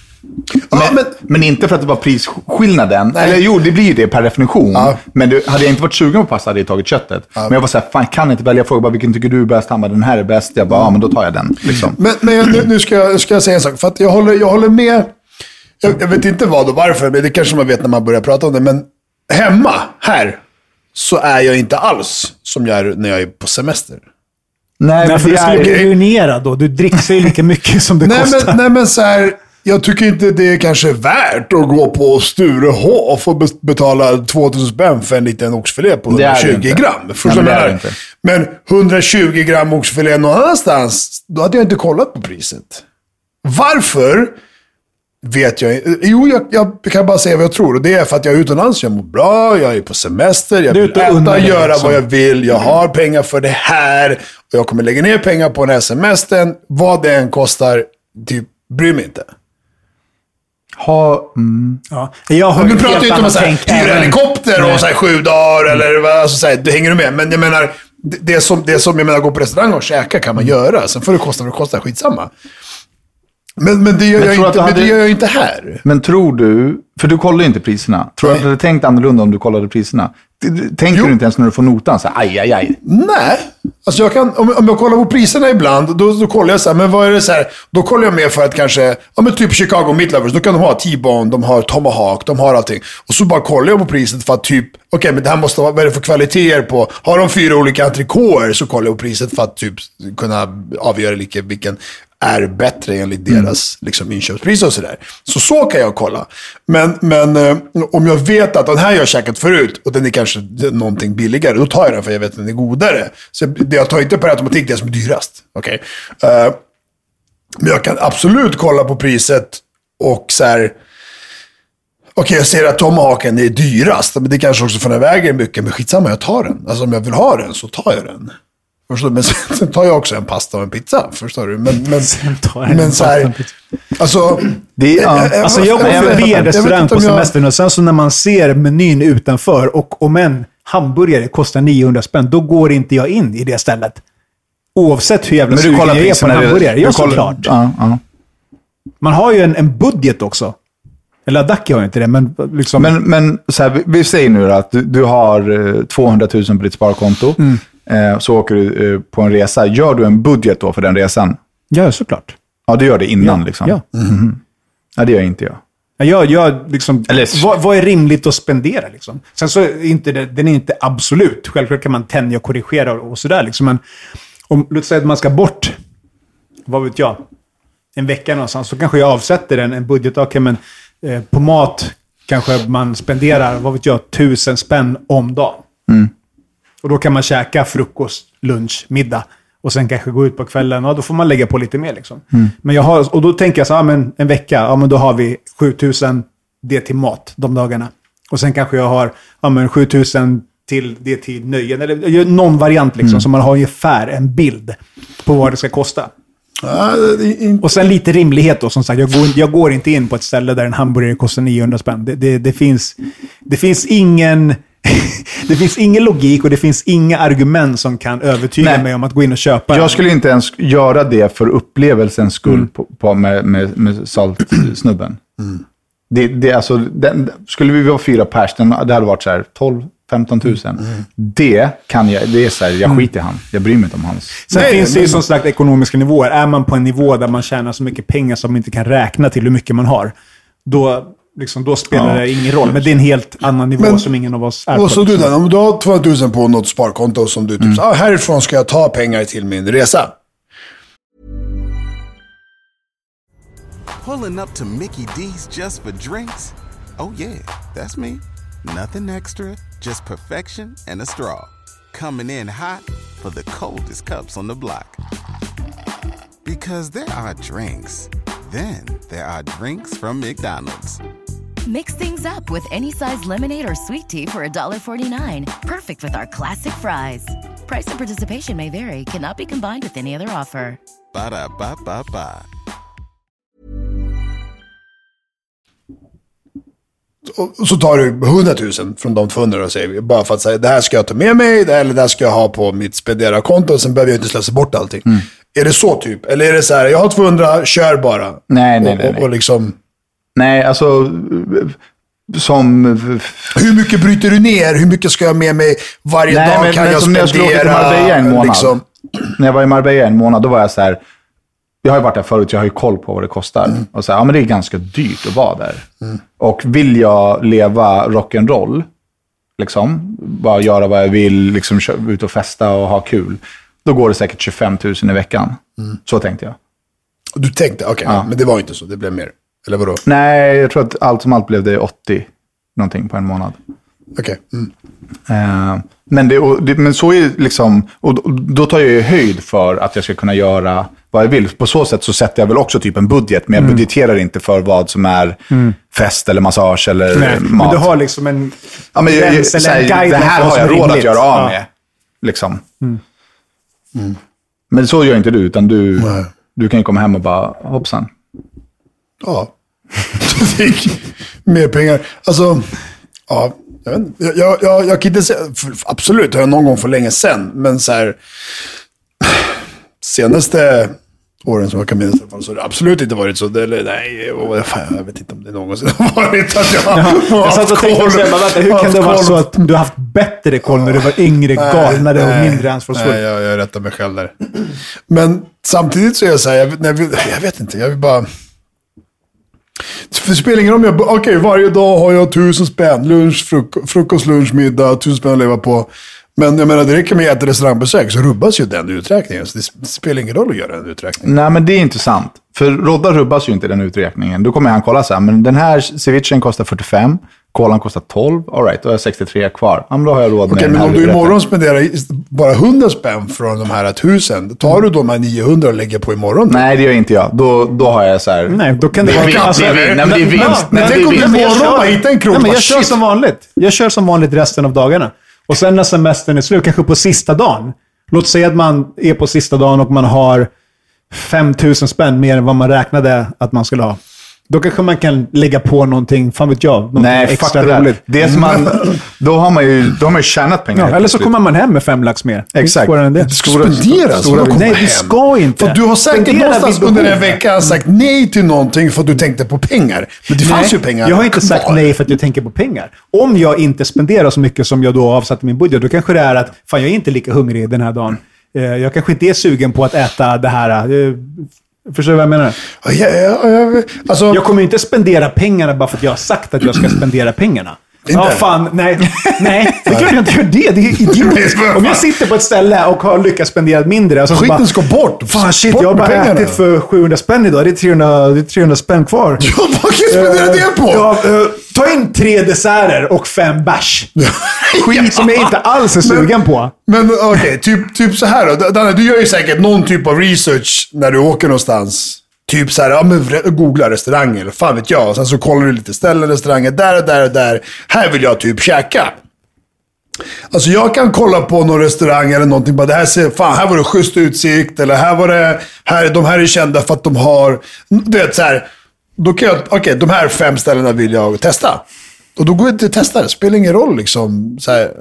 Men, men- men inte för att det var prisskillnaden. Nej. Eller jo, det blir ju det per definition. Ja. Men du, hade jag inte varit sugen på pasta hade jag tagit köttet. Men jag var så här, fan jag kan inte välja. Jag frågade bara, vilken tycker du är bäst? Han bara, den här är bäst. Jag bara, ja men då tar jag den. Liksom. Men, men jag, nu, nu ska, jag, ska jag säga en sak. För att jag håller, jag håller med. Jag, jag vet inte vad och varför, men det kanske man vet när man börjar prata om det. Men hemma, här, så är jag inte alls som jag är när jag är på semester. Nej, Nej, för det du skulle bli är, ruinerad då. Du dricker ju lika mycket som det Nej kostar. men, nej men så här, jag tycker inte det är kanske värt att gå på Sturehof och be- betala 2000 spänn för en liten oxfilé på Det är det 120 inte. gram. Förstår du det inte. Men 120 gram oxfilé någon annanstans, då hade jag inte kollat på priset. Varför? Vet jag. Jo, jag, jag kan bara säga vad jag tror. Och det är för att jag är utomlands, jag mår bra, jag är på semester, jag vill äta, göra liksom. vad jag vill, jag har pengar för det här. Och jag kommer lägga ner pengar på den här semestern. Vad det än kostar, typ, bry mig inte. Ha, mm, Ja. Jag har Men du pratar ju inte om att så här, tänk hyra helikopter och så här, sju dagar eller vad, alltså, så här, du hänger du med? Men jag menar, det, det, som, det som jag menar, gå på restaurang och käka kan man göra. Sen får det kosta vad det kostar, skitsamma. Men, men, det, gör Men jag inte, men det hade- gör jag inte här. Men tror du, för du kollar ju inte priserna. Tror du att du hade tänkt annorlunda om du kollade priserna? Tänker Jo. du inte ens när du får notan så här, aj, aj, aj. Nej. Alltså jag kan, om, om jag kollar på priserna ibland, då, då kollar jag så här, men vad är det så här, då kollar jag med för att kanske, ja men typ Chicago Midlovers, då kan de ha T-bone, de har Tomahawk, de har allting. Och så bara kollar jag på priset för att typ, okej men det här måste vara, vad är det för kvaliteter på, har de fyra olika entrecôter så kollar jag på priset för att typ kunna avgöra vilken, vilken är bättre enligt deras liksom, inköpspris och sådär. Så så kan jag kolla. Men, men eh, om jag vet att den här har jag käkat förut och den är kanske någonting billigare, då tar jag den för jag vet att den är godare. Så jag, jag tar inte per automatik det som är dyrast. Okej. Eh, men jag kan absolut kolla på priset och så här. Okej, jag ser att tomahawken är dyrast, men det kanske också för den väger mycket, men skitsamma, jag tar den. Alltså om jag vill ha den så tar jag den. Förstår du? Men sen, sen tar jag också en pasta och en pizza, förstår du? Men, men, tar jag en men så här, alltså... Det är, ja. eh, Alltså jag går förbi en restaurang på om jag- semestern och sen så när man ser menyn utanför och om en hamburgare kostar 900 spänn, då går inte jag in i det stället. Oavsett hur jävla sugen kollar jag är på en hamburgare. du Ja, såklart. Ja, ja. Man har ju en, en budget också. Eller Adaki har ju inte det, men liksom... Men, men så här, vi, vi säger nu då att du, du har eh, 200 000 på ditt sparkonto. Mm. Eh, så åker du eh, på en resa. Gör du en budget då för den resan? ja, såklart. Ja, du gör det innan Ja, liksom? ja. Ja, det gör inte jag. Ja, Jag, jag liksom, Eller- vad, vad är rimligt att spendera? Liksom? Sen så är inte det, den är inte absolut. Självklart kan man tänja och korrigera och, och sådär. Liksom. Men om, låt säga att man ska bort, vad vet jag, en vecka någonstans, så kanske jag avsätter en, en budget. Okej, men eh, på mat kanske man spenderar, vad vet jag, tusen spänn om dagen. Och då kan man käka frukost, lunch, middag. Och sen kanske gå ut på kvällen. Ja, då får man lägga på lite mer. Liksom. Men jag har, och då tänker jag så här, ja, men en vecka, ja, men då har vi 7000 det till mat de dagarna. Och sen kanske jag har ja, men 7000 till det till nöjen. Eller någon variant liksom, så man har ungefär en bild på vad det ska kosta. Och sen lite rimlighet då, som sagt. Jag går, jag går inte in på ett ställe där en hamburgare kostar 900 spänn. Det, det, det, finns, det finns ingen... det finns ingen logik och det finns inga argument som kan övertyga Nej. mig om att gå in och köpa. Jag skulle inte ens göra det för upplevelsens skull på, på, med, med, med saltsnubben. Det, det, alltså, den, skulle vi vara fyra pers, den, det hade varit så här 12 15 000. Det kan jag, det är så här, jag skiter i han. Jag bryr mig inte om hans. Sen Nej, finns det ju som sagt ekonomiska nivåer. Är man på en nivå där man tjänar så mycket pengar som man inte kan räkna till hur mycket man har, då, liksom, då spelar Ja. det ingen roll. Men det är en helt annan nivå Men- som ingen av oss är Och så på. du den, om du har 200 000 på något sparkonto som du typ, Mm. ah, härifrån ska jag ta pengar till min resa. Pulling up to Mickey D's just for drinks? Oh, yeah, that's me. Nothing extra, just perfection and a straw. Coming in hot for the coldest cups on the block. Because there are drinks, then there are drinks from McDonald's. Mix things up with any size lemonade or sweet tea for $1.49. Perfect with our classic fries. Price and participation may vary, cannot be combined with any other offer. Ba da ba ba ba. Och så tar du 100 000 från de 200 och säger vi. Bara för att säga, det här ska jag ta med mig, det här, eller det här ska jag ha på mitt spendera-konto och sen behöver jag inte slösa bort allting. Mm. Är det så typ? Eller är det så här, jag har 200, kör bara. Nej, nej, och, nej. och, och liksom, Nej, alltså... Som... hur mycket bryter du ner? Hur mycket ska jag med mig varje Nej, dag? men- kan men jag som när jag skulle åka till spendera? Marbella en månad. Liksom, När jag var i Marbella en månad, då var jag så här... Jag har ju varit där förut, jag har ju koll på vad det kostar. Mm. Och så här, ja men det är ganska dyrt att vara där. Och vill jag leva rock'n'roll, liksom, bara göra vad jag vill, liksom ut och festa och ha kul, då går det säkert 25 000 i veckan. Mm. Så tänkte jag. du tänkte, okej, Ja. men det var inte så. Det blev mer. Eller vadå? Nej, jag tror att allt som allt blev det 80 någonting på en månad. Okej. Mm. Eh, men, det, och det, men så är det liksom, och då, då tar jag ju höjd för att jag ska kunna göra vad jag vill. På så sätt så sätter jag väl också typ en budget, men jag Mm. budgeterar inte för vad som är fest eller massage eller Nej, mat. men du har liksom en ja, men gräns eller en det guideline här har jag råd att göra av Ja. med. Liksom. Mm. Men så gör inte du, utan du, Nej. du kan ju komma hem och bara, hoppsan. Ja. Du fick mer pengar. Alltså, ja. Jag, vet inte. jag, jag, jag, kan inte säga, för- absolut har jag någon gång för länge sedan, men så här, senaste åren som jag kan minnas så har det absolut inte varit så. Det, eller, nej, och, fan, jag vet inte om det någonsin har varit att jag har Jag satt och haft tänkte koll. bara, vänta, hur kan haft det vara koll. så att du har haft bättre koll när du var yngre, Nej, galnare och nej, mindre ansvarsfull? Nej, jag, jag rättar mig själv där. Men samtidigt så är jag så här, jag, jag, jag vet inte, jag vill bara... Det spelar ingen roll om jag, okej varje dag har jag tusen spänn, lunch, fruk- frukost, lunch, middag, tusen spänn att leva på. Men jag menar, det räcker med ett restaurangbesök så rubbas ju den uträkningen. Så det spelar ingen roll att göra en uträkning. Nej, men det är inte sant. För Rodda rubbas ju inte den uträkningen. Då kommer han kolla så här, men den här cevichen kostar 45, kolan kostar 12, all right, då har jag 63 kvar. Ja, men då har jag råd med Okej, den men om du imorgon spenderar bara 100 spänn från de här tusen, tar du de här 900 och lägger på imorgon? då? Nej, det gör inte jag. Då, då har jag så här... Nej, då kan det, Det vara... alltså- det är vinst. Nej, men det är vinst. Tänk det är om du imorgon Jag bara kör- hittar en krona. Jag kör som vanligt. Jag kör som vanligt resten av dagarna. Och sen när semestern är slut, kanske på sista dagen. Låt säga att man är på sista dagen och man har 5000 spänn mer än vad man räknade att man skulle ha. Då kanske man kan lägga på någonting, fan vet jag, någonting Nej, extra det roligt. Det är som man, då, har man ju, då har man ju tjänat pengar. Ja, eller så kommer man hem med fem lax mer. Exakt. Det. Du ska spendera. stora- Stora, Nej, du ska inte. För du har säkert Spendera någonstans under en vecka sagt nej till någonting för att du tänkte på pengar. Men det fanns ju pengar Jag har inte sagt kvar. nej för att jag tänker på pengar. Om jag inte spenderar så mycket som jag då avsatt i min budget, då kanske det är att fan, jag är inte lika hungrig den här dagen. Eh, Jag kanske inte är sugen på att äta det här. Förstår du vad jag menar? Ja, ja, ja, alltså, Jag kommer inte spendera pengarna bara för att jag har sagt att jag ska spendera pengarna. Inte? Ja, fan, nej. Nej, det är klart jag inte gör det. Det är idiotiskt. Om jag sitter på ett ställe och har lyckats spendera mindre. Och så Skiten bara, ska bort. Fan shit, Bort jag har bara pengarna. ätit för 700 spänn idag. Det är 300, det är 300 spänn kvar. Ja, vad kan jag spendera det på? Ja, eh, ta in tre desserter och fem bärs. Skit som jag inte alls är sugen på. Men okej, typ, typ så här då. Danne, du gör ju säkert någon typ av research när du åker någonstans. Typ så här, ja men googla restauranger, fan vet jag. Och sen så kollar du lite ställen, restauranger, där och där och där. Här vill jag typ käka. Alltså jag kan kolla på någon restaurang eller någonting, bara det här ser, fan här var det schysst utsikt, eller här var det, här, de här är kända för att de har, du vet så här. Då kan jag, okej de här fem ställena vill jag testa. Och då går jag inte och testar, det spelar ingen roll liksom. Så här,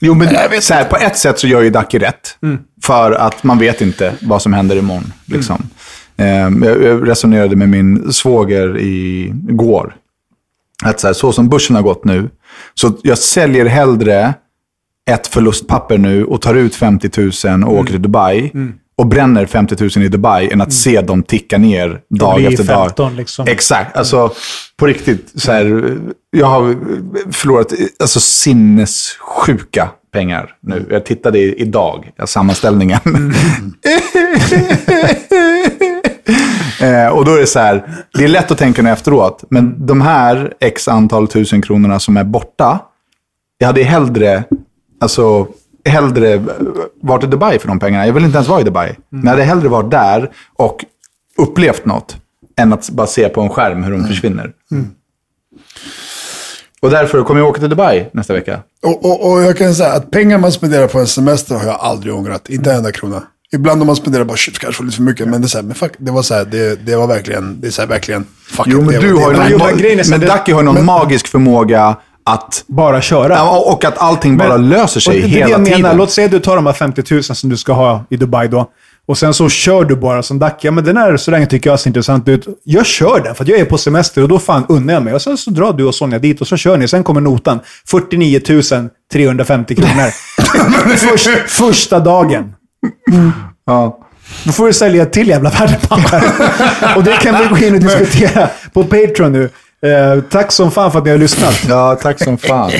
Jo, men så här, på ett sätt så gör ju Dacke rätt. För att man vet inte vad som händer imorgon. Liksom. Eh, jag jag resonerade med min svåger i- igår. att så, här, så som börsen har gått nu, så jag säljer hellre ett förlustpapper nu och tar ut 50 000 och åker till Dubai och bränner 50 000 i Dubai än att se dem ticka ner dag efter dag. 15 liksom. Exakt. Alltså, på riktigt. Så här, jag har förlorat alltså, sinnessjuka pengar nu. Jag tittade i- idag, sammanställningen. Eh, och då är det så här, det är lätt att tänka nu efteråt, men de här x antal tusen kronorna som är borta, jag hade hellre, alltså, hellre varit i Dubai för de pengarna. Jag vill inte ens vara i Dubai. Men jag hade hellre varit där och upplevt något, än att bara se på en skärm hur de försvinner. Och därför kommer jag åka till Dubai nästa vecka. Och, och, och jag kan säga att pengar man spenderar på en semester har jag aldrig ångrat. Inte en enda krona. Ibland om man spenderar bara shit, kanske lite för mycket. Men det, är så här, men fuck, det var så här, det, det var verkligen, det är så här, verkligen, fuck Jo, men det du var- har ju det någon, men men det- Ducky har ju någon men- magisk förmåga att... Bara köra. Och att allting bara Men- löser sig det är det hela jag menar. tiden. Låt säga att du tar de här 50 000 som du ska ha i Dubai då. Och sen så kör du bara som Dac. Ja, men den här restaurangen tycker jag ser intressant ut. Jag kör den för att jag är på semester och då fan unnar jag mig. Och sen så drar du och Sonja dit och så kör ni. Sen kommer notan. 49 350 kronor. Först, första dagen. Ja. Då får du sälja ett till jävla värdepapper. och det kan vi gå in och diskutera på Patreon nu. Eh, tack som fan för att ni har lyssnat. ja, tack som fan.